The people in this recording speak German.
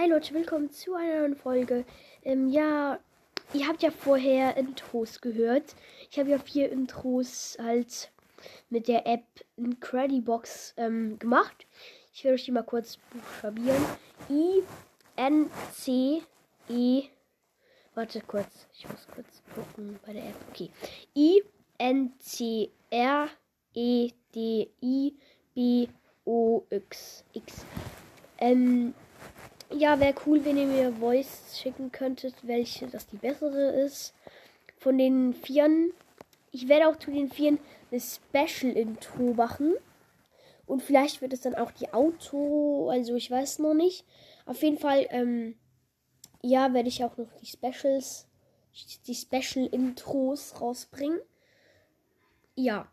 Hi Leute, willkommen zu einer neuen Folge. Ähm, ja, ihr habt ja vorher Intros gehört. Ich habe ja vier Intros halt mit der App Incredibox ähm, gemacht. Ich werde euch die mal kurz buchstabieren. I N C E Warte kurz, ich muss kurz gucken bei der App. Okay. I N C R E D I B O X X. Ähm ja, wäre cool, wenn ihr mir Voice schicken könntet, welche das die bessere ist. Von den Vieren. Ich werde auch zu den Vieren eine Special-Intro machen. Und vielleicht wird es dann auch die Auto. Also ich weiß noch nicht. Auf jeden Fall, ähm, ja, werde ich auch noch die Specials, die Special-Intros rausbringen. Ja.